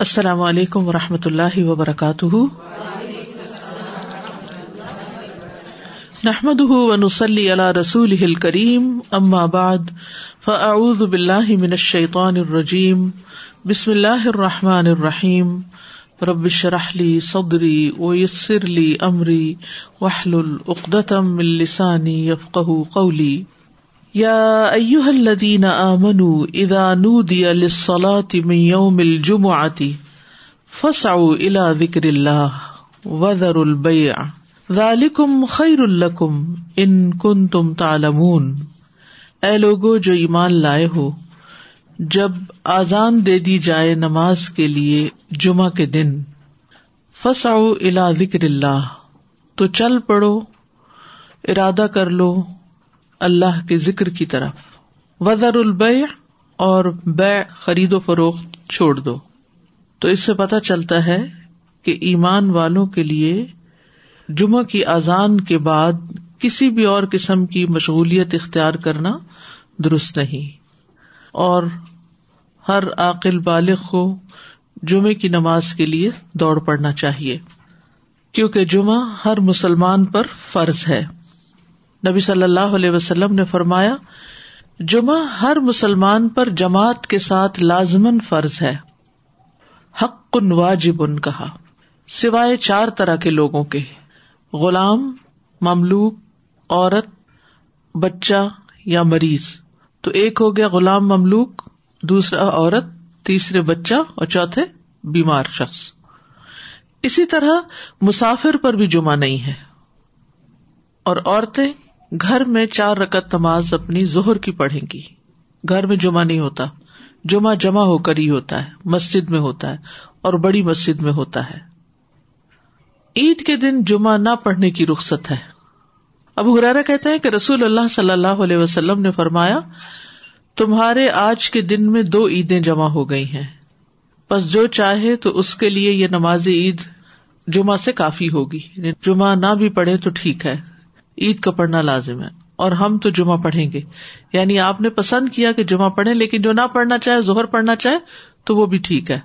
السلام علیکم و رحمۃ اللہ وبرکاتہ۔ نحمد ونسلی علی رسول کریم ام آباد فاعوذ باللہ من الشیطان الرجیم، بسم اللہ الرحمٰن الرحیم۔ ربش رحلی صدری ویسر لی امری وحل العقدم السانی یفقہ قولی۔ یا ایوہ الذین آمنوا اذا نودی للصلاة من یوم الجمعة فسعوا الى ذکر اللہ وذروا البیع ذالکم خیر لکم ان کنتم تعلمون۔ اے لوگو، جو ایمان لائے ہو، جب آزان دے دی جائے نماز کے لیے جمعہ کے دن فسعوا الى ذکر اللہ۔ تو چل پڑو، ارادہ کر لو اللہ کے ذکر کی طرف۔ وزر البے اور بے خرید و فروخت چھوڑ دو۔ تو اس سے پتہ چلتا ہے کہ ایمان والوں کے لیے جمعہ کی اذان کے بعد کسی بھی اور قسم کی مشغولیت اختیار کرنا درست نہیں۔ اور ہر عقل بالغ کو جمعے کی نماز کے لیے دوڑ پڑنا چاہیے۔ کیونکہ جمعہ ہر مسلمان پر فرض ہے۔ نبی صلی اللہ علیہ وسلم نے فرمایا، جمعہ ہر مسلمان پر جماعت کے ساتھ لازمن فرض ہے۔ حق کن واجب ان کہا۔ سوائے چار طرح کے لوگوں کے۔ غلام، مملوک، عورت، بچہ یا مریض۔ تو ایک ہو گیا غلام، مملوک، دوسرا عورت، تیسرے بچہ اور چوتھے بیمار شخص۔ اسی طرح مسافر پر بھی جمعہ نہیں ہے۔ اور عورتیں گھر میں چار رکت نماز اپنی زہر کی پڑھیں گی۔ گھر میں جمعہ نہیں ہوتا۔ جمعہ جمع ہو کر ہی ہوتا ہے۔ مسجد میں ہوتا ہے اور بڑی مسجد میں ہوتا ہے۔ عید کے دن جمعہ نہ پڑھنے کی رخصت ہے۔ اب ہرارا کہتے ہیں کہ رسول اللہ صلی اللہ علیہ وسلم نے فرمایا، تمہارے آج کے دن میں دو عیدیں جمع ہو گئی ہیں۔ بس جو چاہے تو اس کے لیے یہ نماز عید جمعہ سے کافی ہوگی۔ یعنی جمعہ نہ بھی پڑھے تو ٹھیک ہے۔ عید کا پڑھنا لازم ہے اور ہم تو جمعہ پڑھیں گے یعنی آپ نے پسند کیا کہ جمعہ پڑھے لیکن جو نہ پڑھنا چاہے زہر پڑھنا چاہے تو وہ بھی ٹھیک ہے۔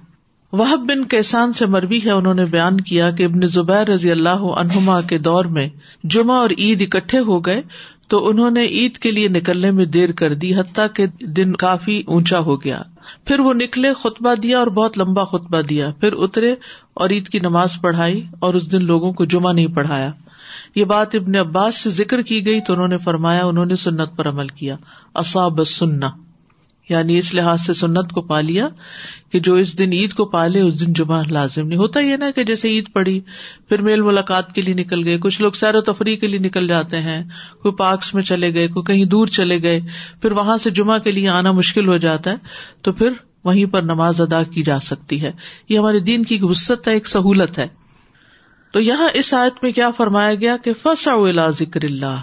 وہ بن کیسان سے مربی ہے انہوں نے بیان کیا کہ ابن زبیر رضی اللہ عنہما کے دور میں جمعہ اور عید اکٹھے ہو گئے تو انہوں نے عید کے لیے نکلنے میں دیر کر دی حتیٰ کہ دن کافی اونچا ہو گیا۔ پھر وہ نکلے، خطبہ دیا اور بہت لمبا خطبہ دیا۔ پھر اترے اور عید کی نماز پڑھائی اور اس دن لوگوں کو جمعہ نہیں پڑھایا۔ یہ بات ابن عباس سے ذکر کی گئی تو انہوں نے فرمایا انہوں نے سنت پر عمل کیا۔ اصاب سننا یعنی اس لحاظ سے سنت کو پا لیا کہ جو اس دن عید کو پالے، اس دن جمعہ لازم نہیں۔ ہوتا یہ نا کہ جیسے عید پڑی، پھر میل ملاقات کے لیے نکل گئے۔ کچھ لوگ سیر و تفریح کے لیے نکل جاتے ہیں، کوئی پارکس میں چلے گئے، کوئی کہیں دور چلے گئے، پھر وہاں سے جمعہ کے لیے آنا مشکل ہو جاتا ہے۔ تو پھر وہیں پر نماز ادا کی جا سکتی ہے۔ یہ ہمارے دین کی وسط ہے، ایک سہولت ہے۔ تو یہاں اس آیت میں کیا فرمایا گیا کہ فسا ذکر اللہ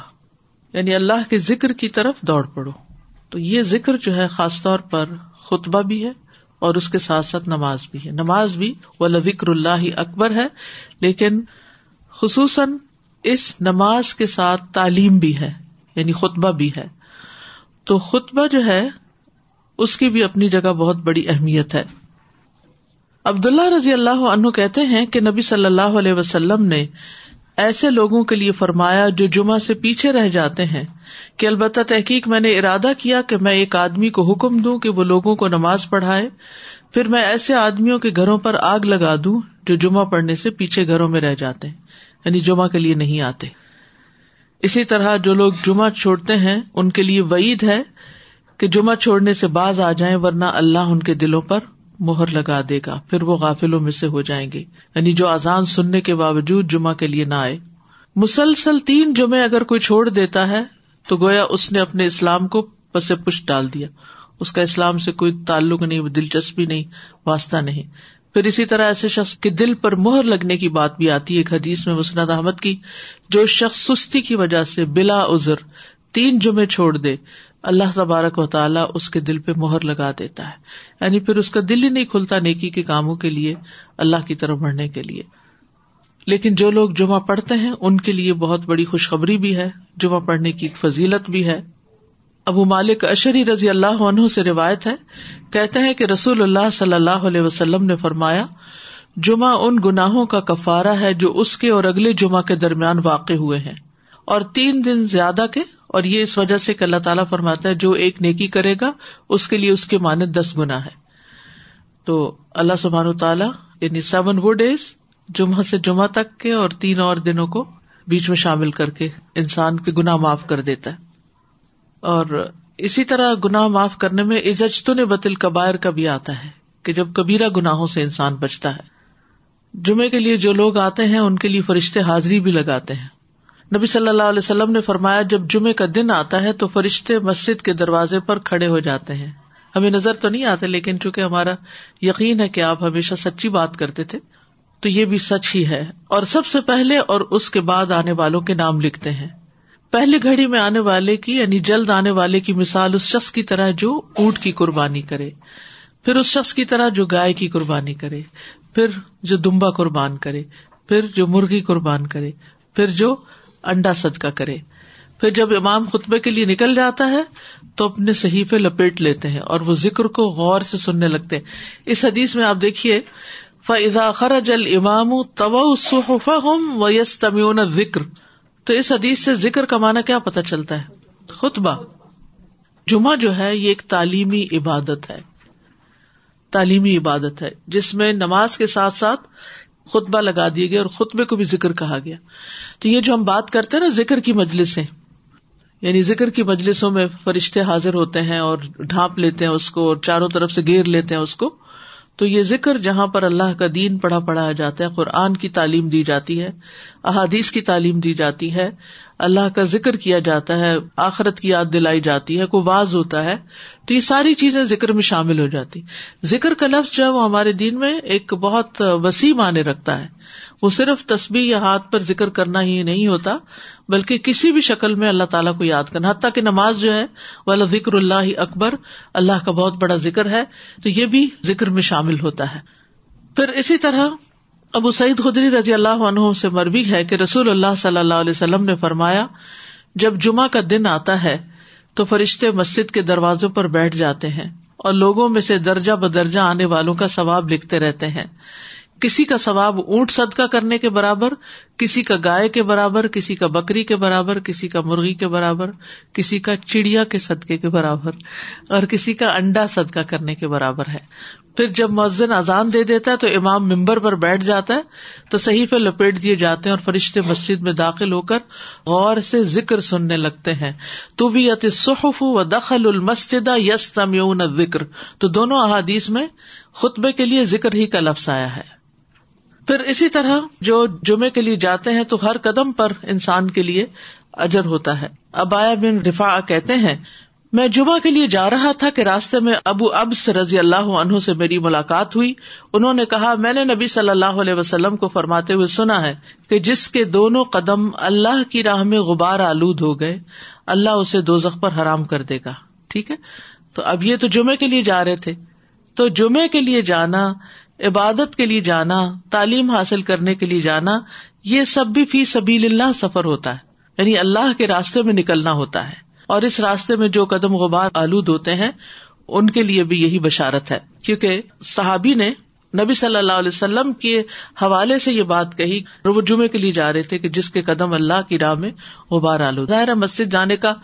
یعنی اللہ کے ذکر کی طرف دوڑ پڑو۔ تو یہ ذکر جو ہے خاص طور پر خطبہ بھی ہے اور اس کے ساتھ ساتھ نماز بھی ہے۔ نماز بھی وہ ذکر اللہ اکبر ہے، لیکن خصوصاً اس نماز کے ساتھ تعلیم بھی ہے یعنی خطبہ بھی ہے۔ تو خطبہ جو ہے، اس کی بھی اپنی جگہ بہت بڑی اہمیت ہے۔ عبد اللہ رضی اللہ عنہ کہتے ہیں کہ نبی صلی اللہ علیہ وسلم نے ایسے لوگوں کے لیے فرمایا جو جمعہ سے پیچھے رہ جاتے ہیں کہ البتہ تحقیق میں نے ارادہ کیا کہ میں ایک آدمی کو حکم دوں کہ وہ لوگوں کو نماز پڑھائے، پھر میں ایسے آدمیوں کے گھروں پر آگ لگا دوں جو جمعہ پڑھنے سے پیچھے گھروں میں رہ جاتے ہیں یعنی جمعہ کے لیے نہیں آتے۔ اسی طرح جو لوگ جمعہ چھوڑتے ہیں، ان کے لیے وعید ہے کہ جمعہ چھوڑنے سے باز آ جائیں ورنہ اللہ ان کے دلوں پر مہر لگا دے گا، پھر وہ غافلوں میں سے ہو جائیں گے۔ یعنی جو آزان سننے کے باوجود جمعہ کے لیے نہ آئے۔ مسلسل تین جمعے اگر کوئی چھوڑ دیتا ہے، تو گویا اس نے اپنے اسلام کو پس پش ڈال دیا۔ اس کا اسلام سے کوئی تعلق نہیں، دلچسپی نہیں، واسطہ نہیں۔ پھر اسی طرح ایسے شخص کے دل پر مہر لگنے کی بات بھی آتی ہے۔ ایک حدیث میں مسند احمد کی، جو شخص سستی کی وجہ سے بلا ازر تین جمعے چھوڑ دے اللہ تبارک و تعالیٰ اس کے دل پہ مہر لگا دیتا ہے۔ یعنی پھر اس کا دل ہی نہیں کھلتا نیکی کے کاموں کے لیے، اللہ کی طرف بڑھنے کے لیے۔ لیکن جو لوگ جمعہ پڑھتے ہیں، ان کے لیے بہت بڑی خوشخبری بھی ہے، جمعہ پڑھنے کی فضیلت بھی ہے۔ ابو مالک اشری رضی اللہ عنہ سے روایت ہے، کہتے ہیں کہ رسول اللہ صلی اللہ علیہ وسلم نے فرمایا، جمعہ ان گناہوں کا کفارہ ہے جو اس کے اور اگلے جمعہ کے درمیان واقع ہوئے ہیں۔ اور تین دن زیادہ کے، اور یہ اس وجہ سے کہ اللہ تعالیٰ فرماتا ہے، جو ایک نیکی کرے گا، اس کے لیے اس کے مانے دس گنا ہے تو اللہ سبحان تعالیٰ یعنی سیون وہ ڈیز جمعہ سے جمعہ تک کے اور تین اور دنوں کو بیچ میں شامل کر کے انسان کے گناہ معاف کر دیتا ہے۔ اور اسی طرح گناہ معاف کرنے میں عزتن بتل کبائر کا بھی آتا ہے کہ جب کبیرہ گناہوں سے انسان بچتا ہے۔ جمعے کے لیے جو لوگ آتے ہیں، ان کے لیے فرشتے حاضری بھی لگاتے ہیں۔ نبی صلی اللہ علیہ وسلم نے فرمایا، جب جمعے کا دن آتا ہے تو فرشتے مسجد کے دروازے پر کھڑے ہو جاتے ہیں۔ ہمیں نظر تو نہیں آتے، لیکن چونکہ ہمارا یقین ہے کہ آپ ہمیشہ سچی بات کرتے تھے، تو یہ بھی سچ ہی ہے۔ اور سب سے پہلے اور اس کے بعد آنے والوں کے نام لکھتے ہیں۔ پہلی گھڑی میں آنے والے کی یعنی جلد آنے والے کی مثال اس شخص کی طرح جو اونٹ کی قربانی کرے، پھر اس شخص کی طرح جو گائے کی قربانی کرے، پھر جو دمبا قربان کرے، پھر جو مرغی قربان کرے، پھر جو انڈا صدقہ کرے۔ پھر جب امام خطبے کے لیے نکل جاتا ہے، تو اپنے صحیفے لپیٹ لیتے ہیں اور وہ ذکر کو غور سے سننے لگتے ہیں۔ اس حدیث میں آپ دیکھیے فضا خرج الامام و یس تمیون ذکر تو اس حدیث سے ذکر کا معنی کیا پتا چلتا ہے؟ خطبہ۔ جمعہ جو ہے، یہ ایک تعلیمی عبادت ہے۔ تعلیمی عبادت ہے، جس میں نماز کے ساتھ ساتھ خطبہ لگا دیے گئے اور خطبے کو بھی ذکر کہا گیا۔ تو یہ جو ہم بات کرتے ہیں نا، ذکر کی مجلسیں یعنی ذکر کی مجلسوں میں فرشتے حاضر ہوتے ہیں اور ڈھانپ لیتے ہیں اس کو اور چاروں طرف سے گیر لیتے ہیں اس کو، تو یہ ذکر جہاں پر اللہ کا دین پڑھا پڑھایا جاتا ہے، قرآن کی تعلیم دی جاتی ہے، احادیث کی تعلیم دی جاتی ہے، اللہ کا ذکر کیا جاتا ہے، آخرت کی یاد دلائی جاتی ہے، کوئی واز ہوتا ہے تو یہ ساری چیزیں ذکر میں شامل ہو جاتی ذکر کا لفظ جو ہے وہ ہمارے دین میں ایک بہت وسیع معنی رکھتا ہے وہ صرف تصبیح یا ہاتھ پر ذکر کرنا ہی نہیں ہوتا بلکہ کسی بھی شکل میں اللہ تعالیٰ کو یاد کرنا حتیٰ کہ نماز جو ہے وہ ذکر اللہ اکبر اللہ کا بہت بڑا ذکر ہے تو یہ بھی ذکر میں شامل ہوتا ہے پھر اسی طرح ابو سعید خدری رضی اللہ عنہ سے مربی ہے کہ رسول اللہ صلی اللہ علیہ وسلم نے فرمایا جب جمعہ کا دن آتا ہے تو فرشتے مسجد کے دروازوں پر بیٹھ جاتے ہیں اور لوگوں میں سے درجہ بدرجہ آنے والوں کا ثواب لکھتے رہتے ہیں۔ کسی کا ثواب اونٹ صدقہ کرنے کے برابر کسی کا گائے کے برابر، کسی کا بکری کے برابر، کسی کا مرغی کے برابر، کسی کا چڑیا کے صدقے کے برابر، اور کسی کا انڈا صدقہ کرنے کے برابر ہے۔ پھر جب مؤذن اذان دے دیتا ہے تو امام ممبر پر بیٹھ جاتا ہے، تو صحیح پہ لپیٹ دیے جاتے ہیں اور فرشتے مسجد میں داخل ہو کر غور سے ذکر سننے لگتے ہیں۔ تو بھی صحف و دخل المسد یس تمیون ذکر تو دونوں احادیث میں خطبے کے لیے ذکر ہی کا لفظ آیا ہے۔ پھر اسی طرح جو جمعے کے لیے جاتے ہیں تو ہر قدم پر انسان کے لیے اجر ہوتا ہے۔ ابایا بن رفا کہتے ہیں، میں جمعہ کے لیے جا رہا تھا کہ راستے میں ابو ابس رضی اللہ عنہ سے میری ملاقات ہوئی۔ انہوں نے کہا، میں نے نبی صلی اللہ علیہ وسلم کو فرماتے ہوئے سنا ہے کہ جس کے دونوں قدم اللہ کی راہ میں غبار آلود ہو گئے، اللہ اسے دو پر حرام کر دے گا۔ ٹھیک ہے؟ تو اب یہ تو جمعے کے لیے جا رہے تھے۔ تو جمعے کے لیے جانا عبادت کے لیے جانا، تعلیم حاصل کرنے کے لیے جانا، یہ سب بھی فی سبیل اللہ سفر ہوتا ہے۔ یعنی اللہ کے راستے میں نکلنا ہوتا ہے۔ اور اس راستے میں جو قدم غبار آلود ہوتے ہیں، ان کے لیے بھی یہی بشارت ہے۔ کیونکہ صحابی نے نبی صلی اللہ علیہ وسلم کے حوالے سے یہ بات کہی وہ جمعے کے لیے جا رہے تھے کہ جس کے قدم اللہ کی راہ میں غبار آلود ظاہر مسجد جانے کا،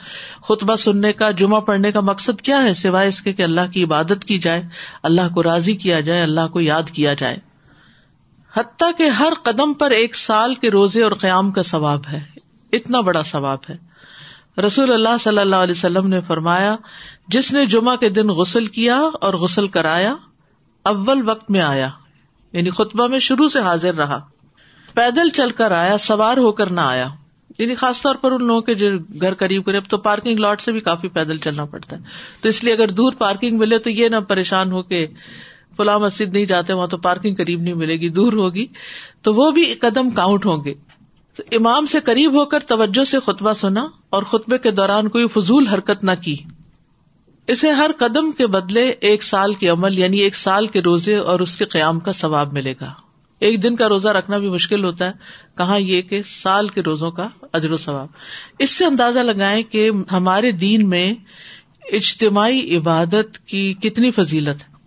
خطبہ سننے کا، جمعہ پڑھنے کا مقصد کیا ہے سوائے اس کے کہ اللہ کی عبادت کی جائے، اللہ کو راضی کیا جائے، اللہ کو یاد کیا جائے۔ حتیٰ کہ ہر قدم پر ایک سال کے روزے اور قیام کا ثواب ہے۔ اتنا بڑا ثواب ہے۔ رسول اللہ صلی اللہ علیہ وسلم نے فرمایا، جس نے جمعہ کے دن غسل کیا اور غسل کرایا اول وقت میں آیا یعنی خطبہ میں شروع سے حاضر رہا۔ پیدل چل کر آیا، سوار ہو کر نہ آیا۔ یعنی خاص طور پر ان لوگوں کے جو گھر قریب قریب، تو پارکنگ لاٹ سے بھی کافی پیدل چلنا پڑتا ہے۔ تو اس لیے اگر دور پارکنگ ملے تو یہ نہ پریشان ہو کے فلاں مسجد نہیں جاتے، وہاں تو پارکنگ قریب نہیں ملے گی، دور ہوگی۔ تو وہ بھی قدم کاؤنٹ ہوں گے۔ تو امام سے قریب ہو کر توجہ سے خطبہ سنا اور خطبے کے دوران کوئی فضول حرکت نہ کی۔ اسے ہر قدم کے بدلے ایک سال کے عمل یعنی ایک سال کے روزے اور اس کے قیام کا ثواب ملے گا۔ ایک دن کا روزہ رکھنا بھی مشکل ہوتا ہے۔ کہاں یہ کہ سال کے روزوں کا اجر و ثواب۔ اس سے اندازہ لگائیں کہ ہمارے دین میں اجتماعی عبادت کی کتنی فضیلت ہے۔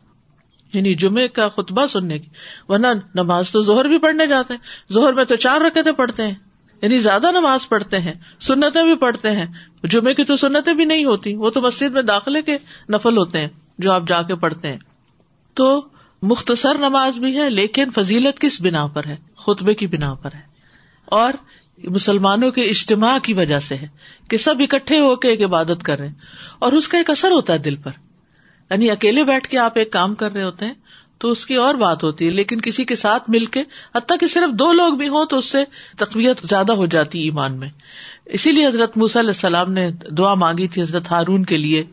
یعنی جمعے کا خطبہ سننے کی، ورنہ نماز تو زہر بھی پڑھنے جاتے ہیں۔ زہر میں تو چار رکعتیں پڑھتے ہیں۔ یعنی زیادہ نماز پڑھتے ہیں، سنتیں بھی پڑھتے ہیں۔ جمعے کی تو سنتیں بھی نہیں ہوتی، وہ تو مسجد میں داخلے کے نفل ہوتے ہیں، جو آپ جا کے پڑھتے ہیں۔ تو مختصر نماز بھی ہے، لیکن فضیلت کس بنا پر ہے؟ خطبے کی بنا پر ہے۔ اور مسلمانوں کے اجتماع کی وجہ سے ہے کہ سب اکٹھے ہو کے ایک عبادت کر رہے ہیں۔ اور اس کا ایک اثر ہوتا ہے دل پر۔ یعنی اکیلے بیٹھ کے آپ ایک کام کر رہے ہوتے ہیں تو اس کی اور بات ہوتی ہے، لیکن کسی کے ساتھ مل کے، حتیٰ کہ صرف دو لوگ بھی ہوں تو اس سے تقویت زیادہ ہو جاتی ایمان میں۔ اسی لیے حضرت موسی علیہ السلام نے دعا مانگی تھی حضرت ہارون کے لیے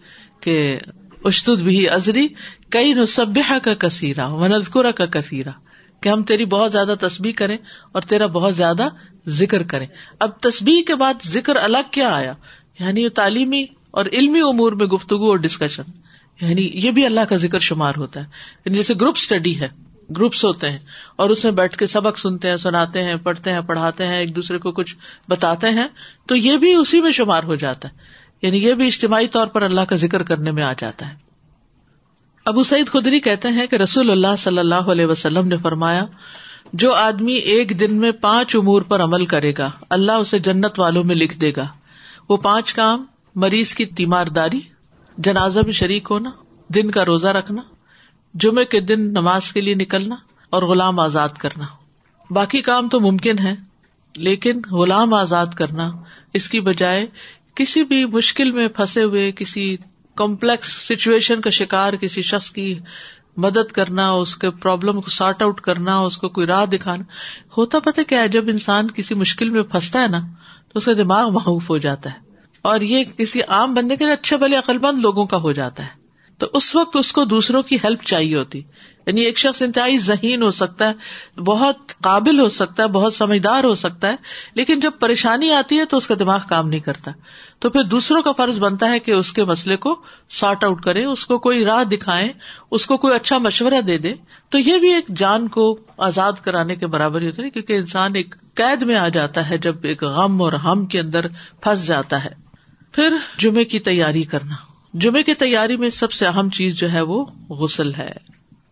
کہ اشتد بھی ازری، کئی نصبہ کا کثیرہ ونزکرا کا کثیرہ کہ ہم تیری بہت زیادہ تصبیح کریں اور تیرا بہت زیادہ ذکر کریں۔ اب تصبیح کے بعد ذکر الگ کیا آیا؟ یعنی تعلیمی اور علمی امور میں گفتگو اور ڈسکشن یعنی یہ بھی اللہ کا ذکر شمار ہوتا ہے۔ یعنی جیسے گروپ اسٹڈی ہے گروپس ہوتے ہیں اور اس میں بیٹھ کے سبق سنتے ہیں، سناتے ہیں، پڑھتے ہیں، پڑھاتے ہیں، ایک دوسرے کو کچھ بتاتے ہیں، تو یہ بھی اسی میں شمار ہو جاتا ہے۔ یعنی یہ بھی اجتماعی طور پر اللہ کا ذکر کرنے میں آ جاتا ہے۔ ابو سعید خدری کہتے ہیں کہ رسول اللہ صلی اللہ علیہ وسلم نے فرمایا، جو آدمی ایک دن میں پانچ امور پر عمل کرے گا، اللہ اسے جنت والوں میں لکھ دے گا۔ وہ پانچ کام، مریض کی تیمارداری جنازہ بھی شریک ہونا، دن کا روزہ رکھنا جمعے کے دن نماز کے لیے نکلنا اور غلام آزاد کرنا۔ باقی کام تو ممکن ہے، لیکن غلام آزاد کرنا، اس کی بجائے کسی بھی مشکل میں پھنسے ہوئے، کسی کمپلیکس سچویشن کا شکار کسی شخص کی مدد کرنا، اس کے پرابلم کو سارٹ آؤٹ کرنا، اس کو کوئی راہ دکھانا، ہوتا پتہ کیا ہے، جب انسان کسی مشکل میں پھنستا ہے نا، تو اس کا دماغ محوف ہو جاتا ہے۔ اور یہ کسی عام بندے کے لیے اچھے بھلے عقل مند لوگوں کا ہو جاتا ہے۔ تو اس وقت اس کو دوسروں کی ہیلپ چاہیے ہوتی۔ یعنی ایک شخص انتہائی ذہین ہو سکتا ہے، بہت قابل ہو سکتا ہے، بہت سمجھدار ہو سکتا ہے، لیکن جب پریشانی آتی ہے تو اس کا دماغ کام نہیں کرتا۔ تو پھر دوسروں کا فرض بنتا ہے کہ اس کے مسئلے کو سارٹ آؤٹ کرے اس کو کوئی راہ دکھائے اس کو کوئی اچھا مشورہ دے دے تو یہ بھی ایک جان کو آزاد کرانے کے برابر ہی ہوتا ہے، کیونکہ انسان ایک قید میں آ جاتا ہے جب ایک غم اور ہم کے اندر پھنس جاتا ہے۔ پھر جمعے کی تیاری کرنا۔ جمعے کی تیاری میں سب سے اہم چیز جو ہے وہ غسل ہے۔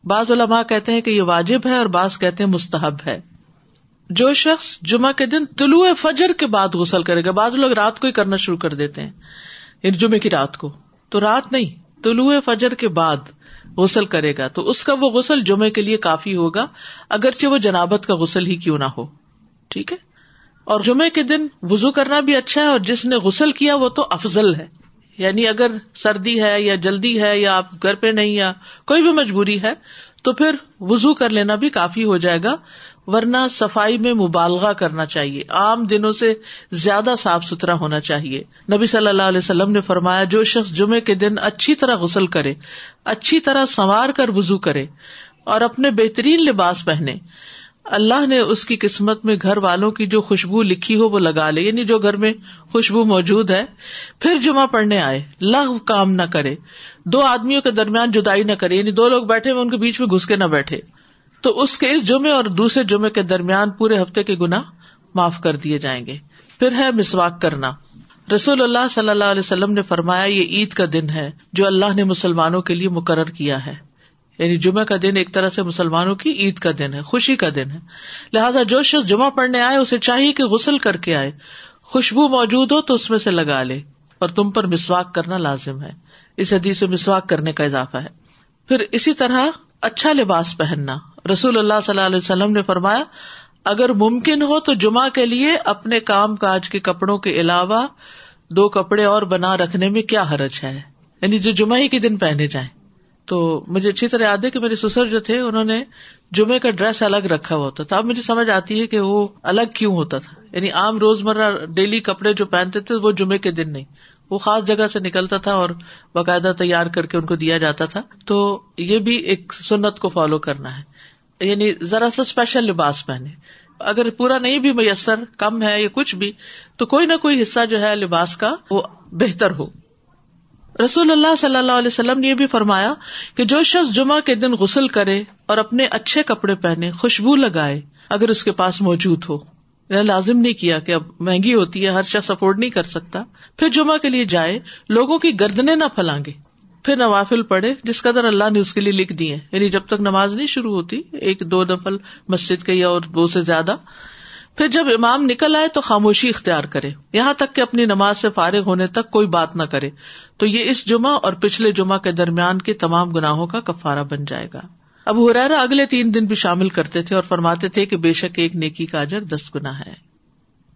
بعض علماء کہتے ہیں کہ یہ واجب ہے اور بعض کہتے ہیں مستحب ہے۔ جو شخص جمعہ کے دن طلوع فجر کے بعد غسل کرے گا، بعض لوگ رات کو ہی کرنا شروع کر دیتے ہیں یعنی جمعے کی رات کو۔ تو رات نہیں، طلوع فجر کے بعد غسل کرے گا۔ تو اس کا وہ غسل جمعے کے لیے کافی ہوگا، اگرچہ وہ جنابت کا غسل ہی کیوں نہ ہو۔ ٹھیک ہے؟ اور جمعے کے دن وزو کرنا بھی اچھا ہے اور جس نے غسل کیا وہ تو افضل ہے۔ یعنی اگر سردی ہے یا جلدی ہے یا آپ گھر پہ نہیں یا کوئی بھی مجبوری ہے تو پھر وزو کر لینا بھی کافی ہو جائے گا، ورنہ صفائی میں مبالغہ کرنا چاہیے۔ عام دنوں سے زیادہ صاف ستھرا ہونا چاہیے۔ نبی صلی اللہ علیہ وسلم نے فرمایا، جو شخص جمعے کے دن اچھی طرح غسل کرے، اچھی طرح سنوار کر وزو کرے اور اپنے بہترین لباس پہنے اللہ نے اس کی قسمت میں گھر والوں کی جو خوشبو لکھی ہو وہ لگا لے یعنی جو گھر میں خوشبو موجود ہے، پھر جمعہ پڑھنے آئے لغ کام نہ کرے، دو آدمیوں کے درمیان جدائی نہ کرے یعنی دو لوگ بیٹھے ہوئے، ان کے بیچ میں گھس کے نہ بیٹھے۔ تو اس کے اس جمعے اور دوسرے جمعے کے درمیان پورے ہفتے کے گنا معاف کر دیے جائیں گے۔ پھر ہے مسواک کرنا۔ رسول اللہ صلی اللہ علیہ وسلم نے فرمایا، یہ عید کا دن ہے جو اللہ نے مسلمانوں کے لیے مقرر کیا ہے۔ یعنی جمعہ کا دن ایک طرح سے مسلمانوں کی عید کا دن ہے، خوشی کا دن ہے۔ لہٰذا جو شخص جمعہ پڑھنے آئے، اسے چاہیے کہ غسل کر کے آئے۔ خوشبو موجود ہو تو اس میں سے لگا لے۔ اور تم پر مسواک کرنا لازم ہے۔ اس حدیث میں مسواک کرنے کا اضافہ ہے۔ پھر اسی طرح اچھا لباس پہننا۔ رسول اللہ صلی اللہ علیہ وسلم نے فرمایا، اگر ممکن ہو تو جمعہ کے لیے اپنے کام کاج کے کپڑوں کے علاوہ دو کپڑے اور بنا رکھنے میں کیا حرج ہے؟ یعنی جو جمعہ ہی کے دن پہنے جائیں۔ تو مجھے اچھی طرح یاد ہے کہ میرے سسر جو تھے، انہوں نے جمعے کا ڈریس الگ رکھا ہوا ہوتا تھا۔ اب مجھے سمجھ آتی ہے کہ وہ الگ کیوں ہوتا تھا۔ یعنی عام روز مرہ ڈیلی کپڑے جو پہنتے تھے، وہ جمعے کے دن نہیں۔ وہ خاص جگہ سے نکلتا تھا اور باقاعدہ تیار کر کے ان کو دیا جاتا تھا۔ تو یہ بھی ایک سنت کو فالو کرنا ہے۔ یعنی ذرا سا اسپیشل لباس پہنے۔ اگر پورا نہیں بھی میسر، کم ہے یا کچھ بھی، تو کوئی نہ کوئی حصہ جو ہے لباس کا وہ بہتر ہو۔ رسول اللہ صلی اللہ علیہ وسلم نے یہ بھی فرمایا کہ جو شخص جمعہ کے دن غسل کرے اور اپنے اچھے کپڑے پہنے، خوشبو لگائے، اگر اس کے پاس موجود ہو۔ یعنی لازم نہیں کیا کہ اب مہنگی ہوتی ہے، ہر شخص افورڈ نہیں کر سکتا۔ پھر جمعہ کے لیے جائے، لوگوں کی گردنے نہ پھلانگے۔ پھر نوافل پڑھے، جس قدر اللہ نے اس کے لیے لکھ دیے یعنی جب تک نماز نہیں شروع ہوتی، ایک دو دفل مسجد کے یا اور دو سے زیادہ پھر جب امام نکل آئے تو خاموشی اختیار کرے۔ یہاں تک کہ اپنی نماز سے فارغ ہونے تک کوئی بات نہ کرے۔ تو یہ اس جمعہ اور پچھلے جمعہ کے درمیان کے تمام گناہوں کا کفارہ بن جائے گا۔ اب حرارا اگلے تین دن بھی شامل کرتے تھے اور فرماتے تھے کہ بے شک ایک نیکی کا اجر دس گنا ہے۔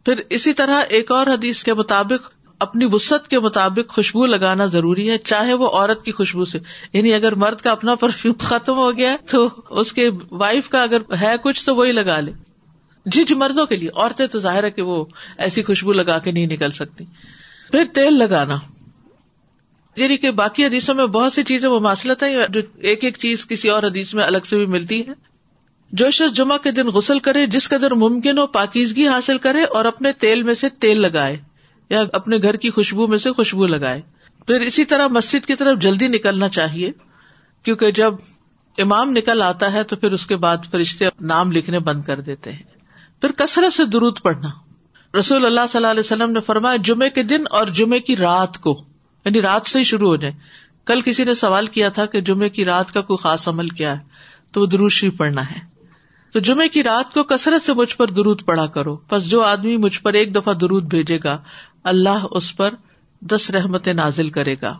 پھر اسی طرح ایک اور حدیث کے مطابق، اپنی وسط کے مطابق خوشبو لگانا ضروری ہے، چاہے وہ عورت کی خوشبو سے۔ یعنی اگر مرد کا اپنا پرفیوم ختم ہو گیا تو اس کے وائف کا اگر ہے کچھ تو وہی لگا لے۔ جی جی مردوں کے لیے۔ عورتیں تو ظاہر ہے کہ وہ ایسی خوشبو لگا کے نہیں نکل سکتی۔ پھر تیل لگانا۔ یعنی کہ باقی حدیثوں میں بہت سی چیزیں وہ ماسلت ہے جو ایک ایک چیز کسی اور حدیث میں الگ سے بھی ملتی ہے جو شخص جمعہ کے دن غسل کرے، جس قدر ممکن ہو پاکیزگی حاصل کرے اور اپنے تیل میں سے تیل لگائے یا اپنے گھر کی خوشبو میں سے خوشبو لگائے۔ پھر اسی طرح مسجد کی طرف جلدی نکلنا چاہیے، کیونکہ جب امام نکل آتا ہے تو پھر اس کے بعد فرشتے نام لکھنے بند کر دیتے ہیں۔ پھر کثرت سے درود پڑھنا۔ رسول اللہ صلی اللہ علیہ وسلم نے فرمایا جمعے کے دن اور جمعے کی رات کو یعنی رات سے ہی شروع ہو جائے۔ کل کسی نے سوال کیا تھا کہ جمعے کی رات کا کوئی خاص عمل کیا ہے، تو وہ درود شریف پڑھنا ہے۔ تو جمعے کی رات کو کثرت سے مجھ پر درود پڑا کرو۔ بس جو آدمی مجھ پر ایک دفعہ درود بھیجے گا، اللہ اس پر دس رحمت نازل کرے گا۔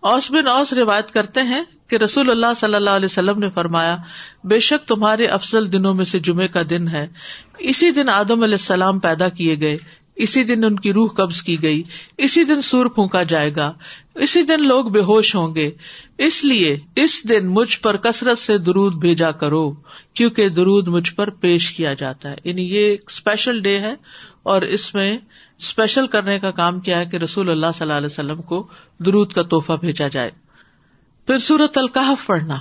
اوس بن اوس روایت کرتے ہیں کہ رسول اللہ صلی اللہ علیہ وسلم نے فرمایا، بے شک تمہارے افضل دنوں میں سے جمعے کا دن ہے۔ اسی دن آدم علیہ السلام پیدا کیے گئے۔ اسی دن ان کی روح قبض کی گئی۔ اسی دن سور پھونکا جائے گا۔ اسی دن لوگ بے ہوش ہوں گے۔ اس لیے اس دن مجھ پر کثرت سے درود بھیجا کرو، کیونکہ درود مجھ پر پیش کیا جاتا ہے۔ یعنی یہ ایک اسپیشل ڈے ہے۔ اور اس میں اسپیشل کرنے کا کام کیا ہے کہ رسول اللہ صلی اللہ علیہ وسلم کو درود کا تحفہ بھیجا جائے۔ پھر سورت القحف پڑھنا۔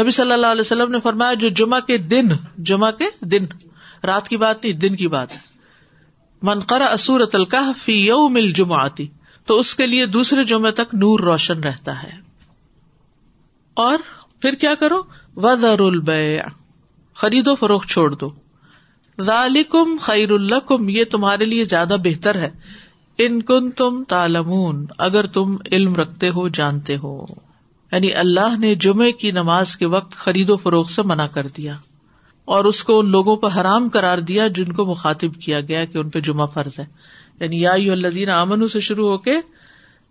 نبی صلی اللہ علیہ وسلم نے فرمایا، جو جمعہ کے دن، جمعہ کے دن۔ رات کی بات نہیں، دن کی بات۔ منقرا اسورت القح فی یو مل جمع آتی تو اس کے لیے دوسرے جمعے تک نور روشن رہتا ہے۔ اور پھر کیا کرو؟ وزر البیع۔ خرید و فروخت چھوڑ دو۔ ذالکم خیر الکم یہ تمہارے لیے زیادہ بہتر ہے۔ ان کن تم تالمون اگر تم علم رکھتے ہو، جانتے ہو۔ یعنی اللہ نے جمعے کی نماز کے وقت خرید و فروخت سے منع کر دیا اور اس کو ان لوگوں پر حرام کرار دیا جن کو مخاطب کیا گیا کہ ان پہ جمعہ فرض ہے۔ یعنی یا الزین امن سے شروع ہو کے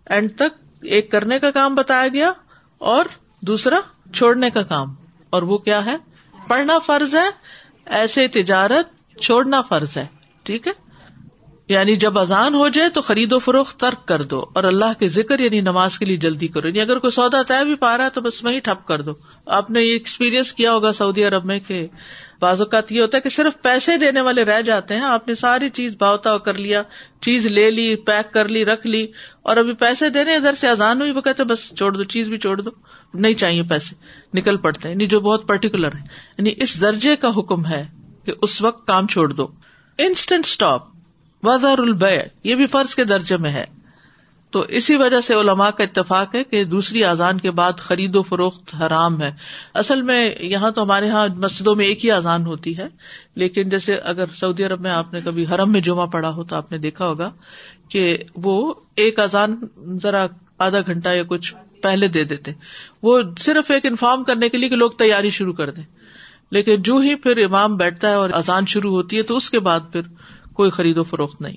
اینڈ تک ایک کرنے کا کام بتایا گیا اور دوسرا چھوڑنے کا کام۔ اور وہ کیا ہے؟ پڑھنا فرض ہے ایسے تجارت چھوڑنا فرض ہے، ٹھیک ہے؟ یعنی جب اذان ہو جائے تو خرید و فروخت ترک کر دو اور اللہ کے ذکر یعنی نماز کے لیے جلدی کرو۔ یعنی اگر کوئی سودا طے بھی پا رہا ہے تو بس وہی ٹھپ کر دو۔ آپ نے یہ ایکسپیرئنس کیا ہوگا سعودی عرب میں کہ بعض اوقات یہ ہوتا ہے کہ صرف پیسے دینے والے رہ جاتے ہیں، آپ نے ساری چیز بھاؤتا کر لیا، چیز لے لی، پیک کر لی، رکھ لی اور ابھی پیسے دینے ادھر سے اذان ہوئی، وہ کہتے بس چھوڑ دو، چیز بھی چھوڑ دو۔ نہیں چاہیے پیسے، نکل پڑتے ہیں یعنی جو بہت پرٹیکولر ہے یعنی اس درجے کا حکم ہے کہ اس وقت کام چھوڑ دو۔ انسٹنٹ اسٹاپ وزر البے یہ بھی فرض کے درجے میں ہے۔ تو اسی وجہ سے علماء کا اتفاق ہے کہ دوسری اذان کے بعد خرید و فروخت حرام ہے۔ اصل میں یہاں تو ہمارے یہاں مسجدوں میں ایک ہی اذان ہوتی ہے، لیکن جیسے اگر سعودی عرب میں آپ نے کبھی حرم میں جمعہ پڑا ہو تو آپ نے دیکھا ہوگا کہ وہ ایک اذان ذرا آدھا گھنٹہ یا کچھ پہلے دے دیتے وہ صرف ایک انفارم کرنے کے لیے کہ لوگ تیاری شروع کر دیں۔ لیکن جو ہی پھر امام بیٹھتا ہے اور اذان شروع ہوتی ہے تو اس کے بعد پھر کوئی خرید و فروخت نہیں۔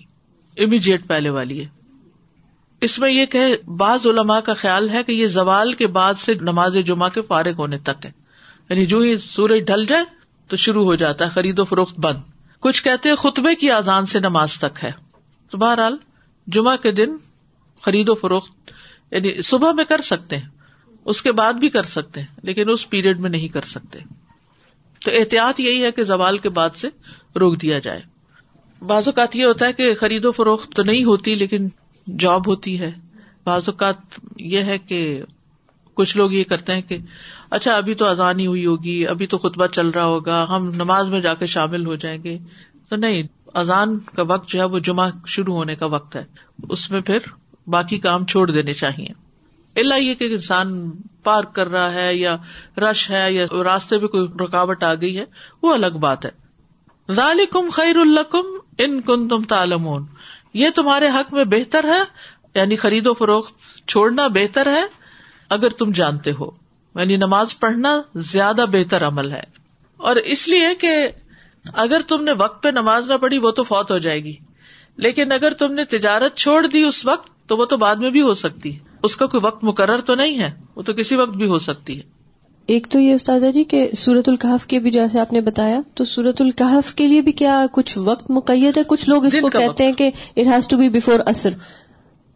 امیڈیٹ پہلے والی ہے۔ اس میں یہ کہ بعض علماء کا خیال ہے کہ یہ زوال کے بعد سے نماز جمعہ کے فارغ ہونے تک ہے۔ یعنی جو ہی سورج ڈھل جائے تو شروع ہو جاتا ہے، خرید و فروخت بند۔ کچھ کہتے ہیں خطبے کی آزان سے نماز تک ہے۔ تو بہرحال جمعہ کے دن خرید و فروخت یعنی صبح میں کر سکتے ہیں، اس کے بعد بھی کر سکتے ہیں، لیکن اس پیریڈ میں نہیں کر سکتے۔ تو احتیاط یہی ہے کہ زوال کے بعد سے روک دیا جائے۔ بعض اوقات یہ ہوتا ہے کہ خرید و فروخت تو نہیں ہوتی، لیکن جاب ہوتی ہے۔ بعض اوقات یہ ہے کہ کچھ لوگ یہ کرتے ہیں کہ اچھا ابھی تو اذان ہی ہوئی ہوگی، ابھی تو خطبہ چل رہا ہوگا، ہم نماز میں جا کے شامل ہو جائیں گے۔ تو نہیں، اذان کا وقت جو ہے، وہ جمعہ شروع ہونے کا وقت ہے۔ اس میں پھر باقی کام چھوڑ دینے چاہیے۔ اللہ یہ کہ انسان پارک کر رہا ہے یا رش ہے یا راستے میں کوئی رکاوٹ آ گئی ہے، وہ الگ بات ہے۔ ذالکم خیر الکم ان کن تم تالمون یہ تمہارے حق میں بہتر ہے یعنی خرید و فروخت چھوڑنا بہتر ہے اگر تم جانتے ہو۔ یعنی نماز پڑھنا زیادہ بہتر عمل ہے۔ اور اس لیے کہ اگر تم نے وقت پہ نماز نہ پڑھی، وہ تو فوت ہو جائے گی۔ لیکن اگر تم نے تجارت چھوڑ دی اس وقت تو وہ تو بعد میں بھی ہو سکتی ہے۔ اس کا کوئی وقت مقرر تو نہیں ہے وہ تو کسی وقت بھی ہو سکتی ہے۔ ایک تو یہ استاذہ جی کہ سورت القحف کے بھی جیسے آپ نے بتایا تو سورت القحف کے لیے بھی کیا کچھ وقت مقید ہے؟ کچھ لوگ اس کو کہتے ہیں کہ it has to be before اثر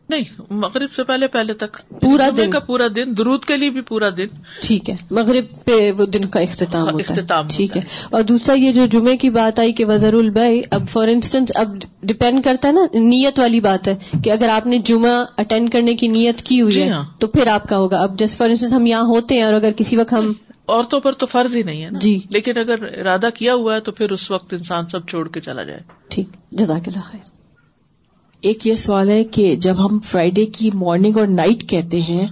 نہیں مغرب سے پہلے پہلے تک۔ پورا دن۔ کا پورا دن درود کے لیے بھی پورا دن۔ ٹھیک ہے مغرب پہ وہ دن کا اختتام ہاں، اختتام ٹھیک ہے۔ اور دوسرا یہ جو جمعے کی بات آئی کہ وزر البئی اب فار انسٹنس اب ڈپینڈ کرتا ہے نا نیت والی بات ہے کہ اگر آپ نے جمعہ اٹینڈ کرنے کی نیت کی ہوئی جی ہے ہاں۔ تو پھر آپ کا ہوگا۔ اب جیسے فار انسٹنس ہم یہاں ہوتے ہیں اور اگر کسی وقت ہم عورتوں پر تو فرض ہی نہیں ہے نا۔ جی۔ لیکن اگر ارادہ کیا ہوا ہے تو پھر اس وقت انسان سب چھوڑ کے چلا جائے۔ ٹھیک۔ جزاک اللہ خیر۔ ایک یہ سوال ہے کہ جب ہم فرائیڈے کی مارننگ اور نائٹ کہتے ہیں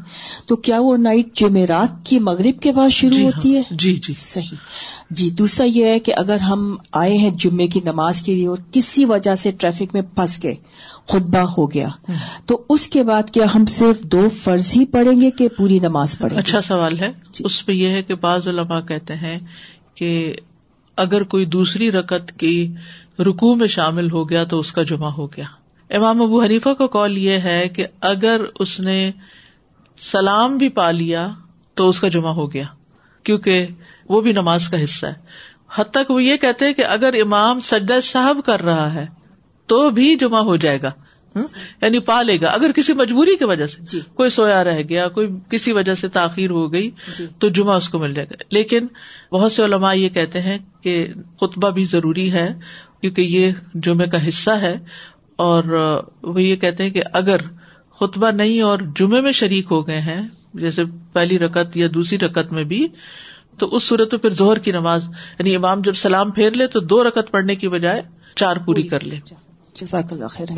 تو کیا وہ نائٹ جمعرات کی مغرب کے بعد شروع جی ہوتی ہاں، ہے؟ جی جی۔ صحیح۔ جی دوسرا یہ ہے کہ اگر ہم آئے ہیں جمعے کی نماز کے لیے اور کسی وجہ سے ٹریفک میں پھنس گئے خطبہ ہو گیا تو اس کے بعد کیا ہم صرف دو فرض ہی پڑھیں گے کہ پوری نماز پڑھیں گے؟ اچھا سوال ہے۔ جی۔ اس پہ یہ ہے کہ بعض علماء کہتے ہیں کہ اگر کوئی دوسری رکت کی رکو میں شامل ہو گیا تو اس کا جمعہ ہو گیا۔ امام ابو حنیفہ کا کال یہ ہے کہ اگر اس نے سلام بھی پا لیا تو اس کا جمعہ ہو گیا کیونکہ وہ بھی نماز کا حصہ ہے۔ حتیٰ کہ وہ یہ کہتے ہیں کہ اگر امام سجدہ صاحب کر رہا ہے تو بھی جمعہ ہو جائے گا؟ یعنی پا لے گا۔ اگر کسی مجبوری کی وجہ سے جی۔ کوئی سویا رہ گیا کوئی کسی وجہ سے تاخیر ہو گئی جی۔ تو جمعہ اس کو مل جائے گا۔ لیکن بہت سے علماء یہ کہتے ہیں کہ خطبہ بھی ضروری ہے کیونکہ یہ جمعے کا حصہ ہے۔ اور وہ یہ کہتے ہیں کہ اگر خطبہ نہیں اور جمعے میں شریک ہو گئے ہیں جیسے پہلی رکت یا دوسری رکت میں بھی تو اس صورت میں پھر زہر کی نماز یعنی امام جب سلام پھیر لے تو دو رکت پڑھنے کی بجائے چار پوری کر لے۔ جزاک اللہ خیر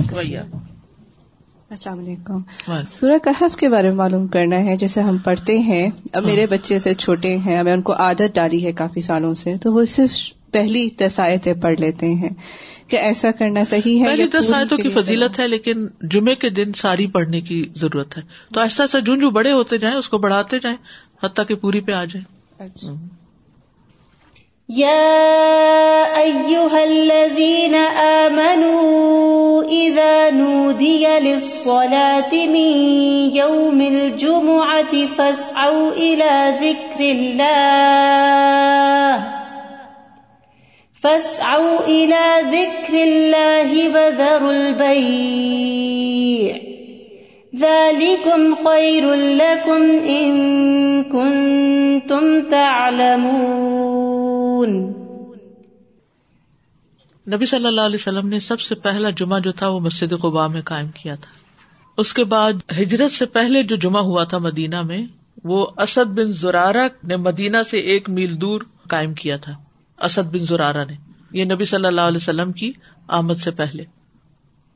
السلام علیکم۔ سورہ کہف کے بارے میں معلوم کرنا ہے جیسے ہم پڑھتے ہیں اب میرے بچے سے چھوٹے ہیں میں ان کو عادت ڈالی ہے کافی سالوں سے تو وہ صرف پہلی دسایتیں پڑھ لیتے ہیں کہ ایسا کرنا صحیح ہے پہلی کے کی فضیلت ہے لیکن جمعے کے دن ساری پڑھنے کی ضرورت ہے۔ تو ایسا ایسا جون جو بڑے ہوتے جائیں اس کو بڑھاتے جائیں حتیٰ کہ پوری پہ آ جائیں۔ اچھا۔ يا أيها الذين آمنوا إذا نودي للصلاة من يوم الجمعة فاسعوا إلى ذكر الله فاسعوا إلى ذكر الله وذروا البيع. ذلكم خير لكم إن كنتم تعلمون. نبی صلی اللہ علیہ وسلم نے سب سے پہلا جمعہ جو تھا وہ مسجد قبا میں قائم کیا تھا۔ اس کے بعد ہجرت سے پہلے جو جمعہ ہوا تھا مدینہ میں، وہ اسد بن زرارہ نے مدینہ سے ایک میل دور قائم کیا تھا۔ اسد بن زرارہ نے۔ یہ نبی صلی اللہ علیہ وسلم کی آمد سے پہلے۔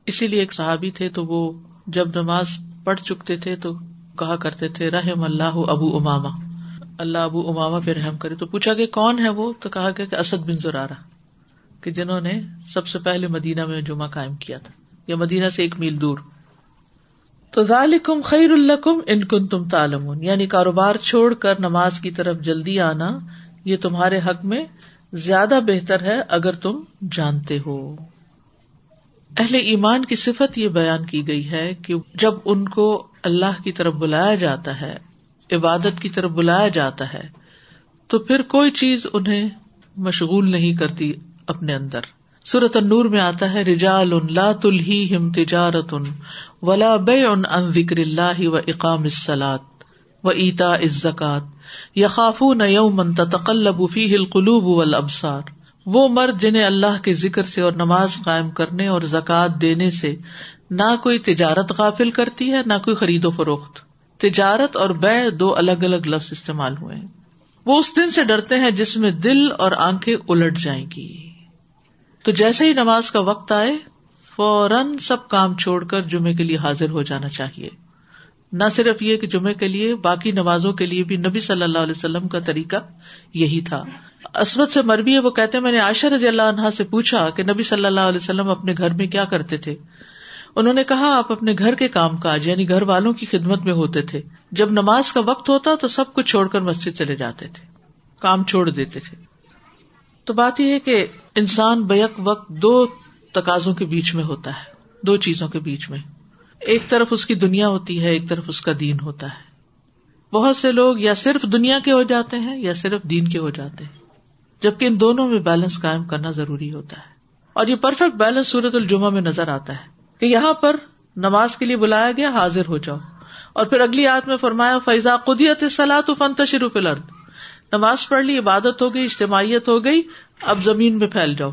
اسی لیے ایک صحابی تھے تو وہ جب نماز پڑھ چکتے تھے تو کہا کرتے تھے، رحم اللہ ابو اماما اللہ ابو اماما پہ رحم کرے۔ تو پوچھا کہ کون ہے وہ؟ تو کہا گیا کہ اسد بن زرارہ، کہ جنہوں نے سب سے پہلے مدینہ میں جمعہ قائم کیا تھا، یا مدینہ سے ایک میل دور۔ تو ذالکم خیر الکم ان کن تم تالمون یعنی کاروبار چھوڑ کر نماز کی طرف جلدی آنا، یہ تمہارے حق میں زیادہ بہتر ہے اگر تم جانتے ہو۔ اہل ایمان کی صفت یہ بیان کی گئی ہے کہ جب ان کو اللہ کی طرف بلایا جاتا ہے، عبادت کی طرف بلایا جاتا ہے، تو پھر کوئی چیز انہیں مشغول نہیں کرتی اپنے اندر۔ سورت النور میں آتا ہے، رجال ان لا تلہی ہم تجارت ان ولا بے ان ذکر اللہ و اقام السلات و ایتا ازکات یقاف نہ یومن تقلب فی القلوب والابصار۔ وہ مرد جنہیں اللہ کے ذکر سے اور نماز قائم کرنے اور زکوٰۃ دینے سے نہ کوئی تجارت غافل کرتی ہے، نہ کوئی خرید و فروخت۔ تجارت اور بے دو الگ الگ لفظ استعمال ہوئے ہیں۔ وہ اس دن سے ڈرتے ہیں جس میں دل اور آنکھیں الٹ جائیں گی۔ تو جیسے ہی نماز کا وقت آئے، فوراً سب کام چھوڑ کر جمعے کے لیے حاضر ہو جانا چاہیے۔ نہ صرف یہ کہ جمعے کے لیے، باقی نمازوں کے لیے بھی نبی صلی اللہ علیہ وسلم کا طریقہ یہی تھا۔ اسمت سے مربی ہے، وہ کہتے میں نے عائشہ رضی اللہ عنہا سے پوچھا کہ نبی صلی اللہ علیہ وسلم اپنے گھر میں کیا کرتے تھے؟ انہوں نے کہا، آپ اپنے گھر کے کام کاج یعنی گھر والوں کی خدمت میں ہوتے تھے۔ جب نماز کا وقت ہوتا تو سب کچھ چھوڑ کر مسجد چلے جاتے تھے۔ کام چھوڑ دیتے تھے۔ تو بات یہ ہے کہ انسان بیک وقت دو تقاضوں کے بیچ میں ہوتا ہے، دو چیزوں کے بیچ میں۔ ایک طرف اس کی دنیا ہوتی ہے، ایک طرف اس کا دین ہوتا ہے۔ بہت سے لوگ یا صرف دنیا کے ہو جاتے ہیں یا صرف دین کے ہو جاتے ہیں۔ جبکہ ان دونوں میں بیلنس قائم کرنا ضروری ہوتا ہے۔ اور یہ پرفیکٹ بیلنس سورت الجمہ میں نظر آتا ہے کہ یہاں پر نماز کے لیے بلایا گیا، حاضر ہو جاؤ۔ اور پھر اگلی آت میں فرمایا فیضا قدیت سلا تو فن تشریف الرد نماز پڑھ لی، عبادت ہو گئی، اجتماعیت ہو گئی، اب زمین میں پھیل جاؤ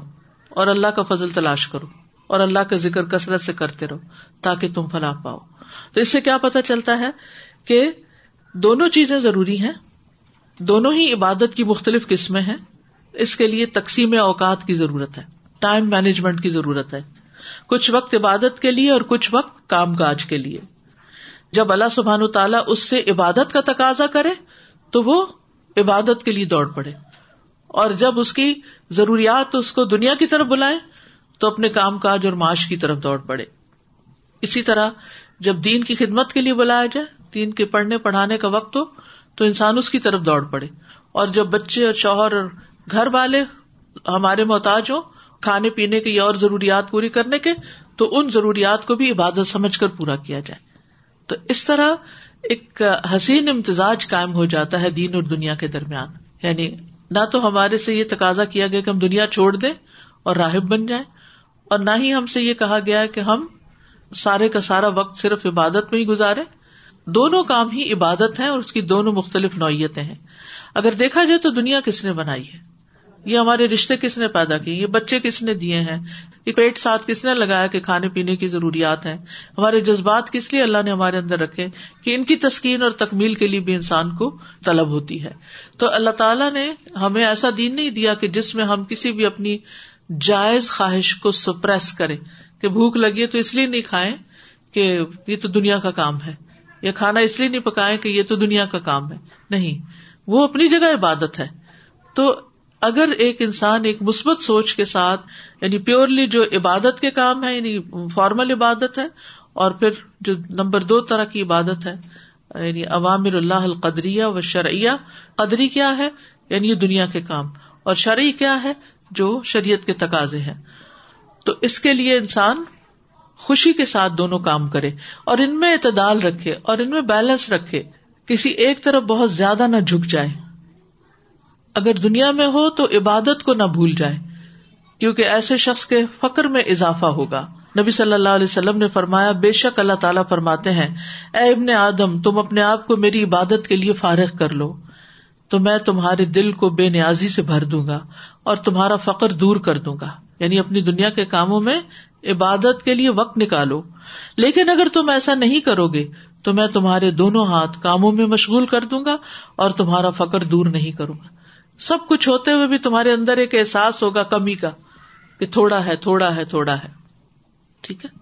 اور اللہ کا فضل تلاش کرو۔ اور اللہ کا ذکر کثرت سے کرتے رہو تاکہ تم فلاح پاؤ۔ تو اس سے کیا پتا چلتا ہے کہ دونوں چیزیں ضروری ہیں، دونوں ہی عبادت کی مختلف قسمیں ہیں۔ اس کے لیے تقسیم اوقات کی ضرورت ہے، ٹائم مینجمنٹ کی ضرورت ہے۔ کچھ وقت عبادت کے لیے اور کچھ وقت کام کاج کے لیے۔ جب اللہ سبحان تعالیٰ اس سے عبادت کا تقاضا کرے، تو وہ عبادت کے لیے دوڑ پڑے۔ اور جب اس کی ضروریات اس کو دنیا کی طرف بلائے تو اپنے کام کاج اور معاش کی طرف دوڑ پڑے۔ اسی طرح جب دین کی خدمت کے لیے بلایا جائے، دین کے پڑھنے پڑھانے کا وقت ہو، تو انسان اس کی طرف دوڑ پڑے۔ اور جب بچے اور شوہر اور گھر والے ہمارے محتاج ہو کھانے پینے کی اور ضروریات پوری کرنے کے، تو ان ضروریات کو بھی عبادت سمجھ کر پورا کیا جائے۔ تو اس طرح ایک حسین امتزاج قائم ہو جاتا ہے دین اور دنیا کے درمیان۔ یعنی نہ تو ہمارے سے یہ تقاضا کیا گیا کہ ہم دنیا چھوڑ دیں اور راہب بن جائیں اور نہ ہی ہم سے یہ کہا گیا کہ ہم سارے کا سارا وقت صرف عبادت میں ہی گزارے۔ دونوں کام ہی عبادت ہے اور اس کی دونوں مختلف نوعیتیں ہیں۔ اگر دیکھا جائے تو دنیا کس نے بنائی ہے؟ یہ ہمارے رشتے کس نے پیدا کیے؟ یہ بچے کس نے دیے ہیں؟ یہ پیٹ ساتھ کس نے لگایا کہ کھانے پینے کی ضروریات ہیں؟ ہمارے جذبات کس لیے اللہ نے ہمارے اندر رکھے کہ ان کی تسکین اور تکمیل کے لیے بھی انسان کو طلب ہوتی ہے؟ تو اللہ تعالیٰ نے ہمیں ایسا دین نہیں دیا کہ جس میں ہم کسی بھی اپنی جائز خواہش کو سپریس کرے کہ بھوک لگی تو اس لیے نہیں کھائے کہ یہ تو دنیا کا کام ہے یا کھانا اس لیے نہیں پکائے کہ یہ تو دنیا کا کام ہے۔ نہیں، وہ اپنی جگہ عبادت ہے۔ تو اگر ایک انسان ایک مثبت سوچ کے ساتھ یعنی پیورلی جو عبادت کے کام ہے یعنی فارمل عبادت ہے، اور پھر جو نمبر دو طرح کی عبادت ہے یعنی عوامر اللہ القدریہ و شرعیہ، قدری کیا ہے؟ یعنی یہ دنیا کے کام۔ اور شرعی کیا ہے؟ جو شریعت کے تقاضے ہیں۔ تو اس کے لیے انسان خوشی کے ساتھ دونوں کام کرے اور ان میں اعتدال رکھے اور ان میں بیلنس رکھے۔ کسی ایک طرف بہت زیادہ نہ جھک جائے۔ اگر دنیا میں ہو تو عبادت کو نہ بھول جائے۔ کیونکہ ایسے شخص کے فخر میں اضافہ ہوگا۔ نبی صلی اللہ علیہ وسلم نے فرمایا، بے شک اللہ تعالیٰ فرماتے ہیں، اے ابن آدم، تم اپنے آپ کو میری عبادت کے لیے فارغ کر لو۔ تو میں تمہارے دل کو بے نیازی سے بھر دوں گا۔ اور تمہارا فخر دور کر دوں گا۔ یعنی اپنی دنیا کے کاموں میں عبادت کے لیے وقت نکالو۔ لیکن اگر تم ایسا نہیں کرو گے، تو میں تمہارے دونوں ہاتھ کاموں میں مشغول کر دوں گا اور تمہارا فخر دور نہیں کروں گا۔ سب کچھ ہوتے ہوئے بھی تمہارے اندر ایک احساس ہوگا، کمی کا، کہ تھوڑا ہے تھوڑا ہے تھوڑا ہے۔ ٹھیک ہے؟